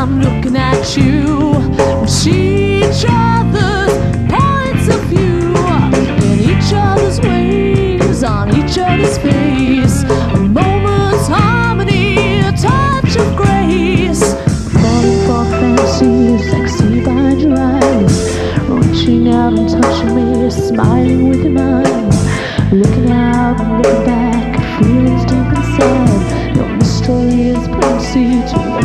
I'm looking at you. We see each other's points of view, in each other's waves, on each other's face. A moment's harmony, a touch of grace. Falling for fancies, sexy by your eyes. Reaching out and touching me, smiling with your mind. Looking out, and looking back, feelings deep inside. Your mystery is plenty to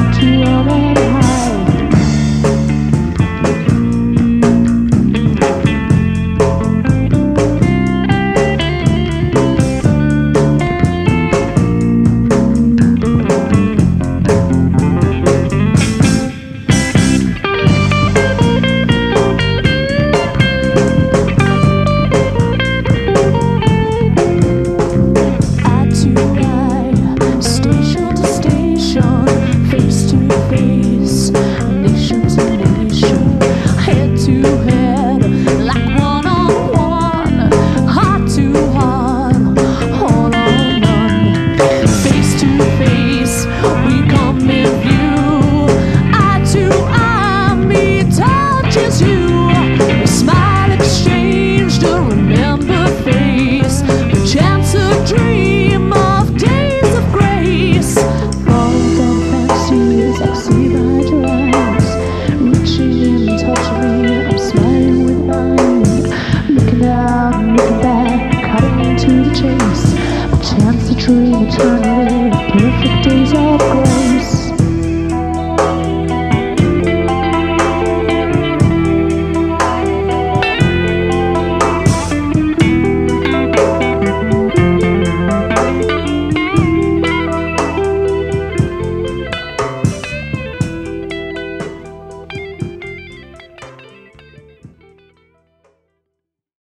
cutting to the chase. A chance to dream eternally, perfect days of grace.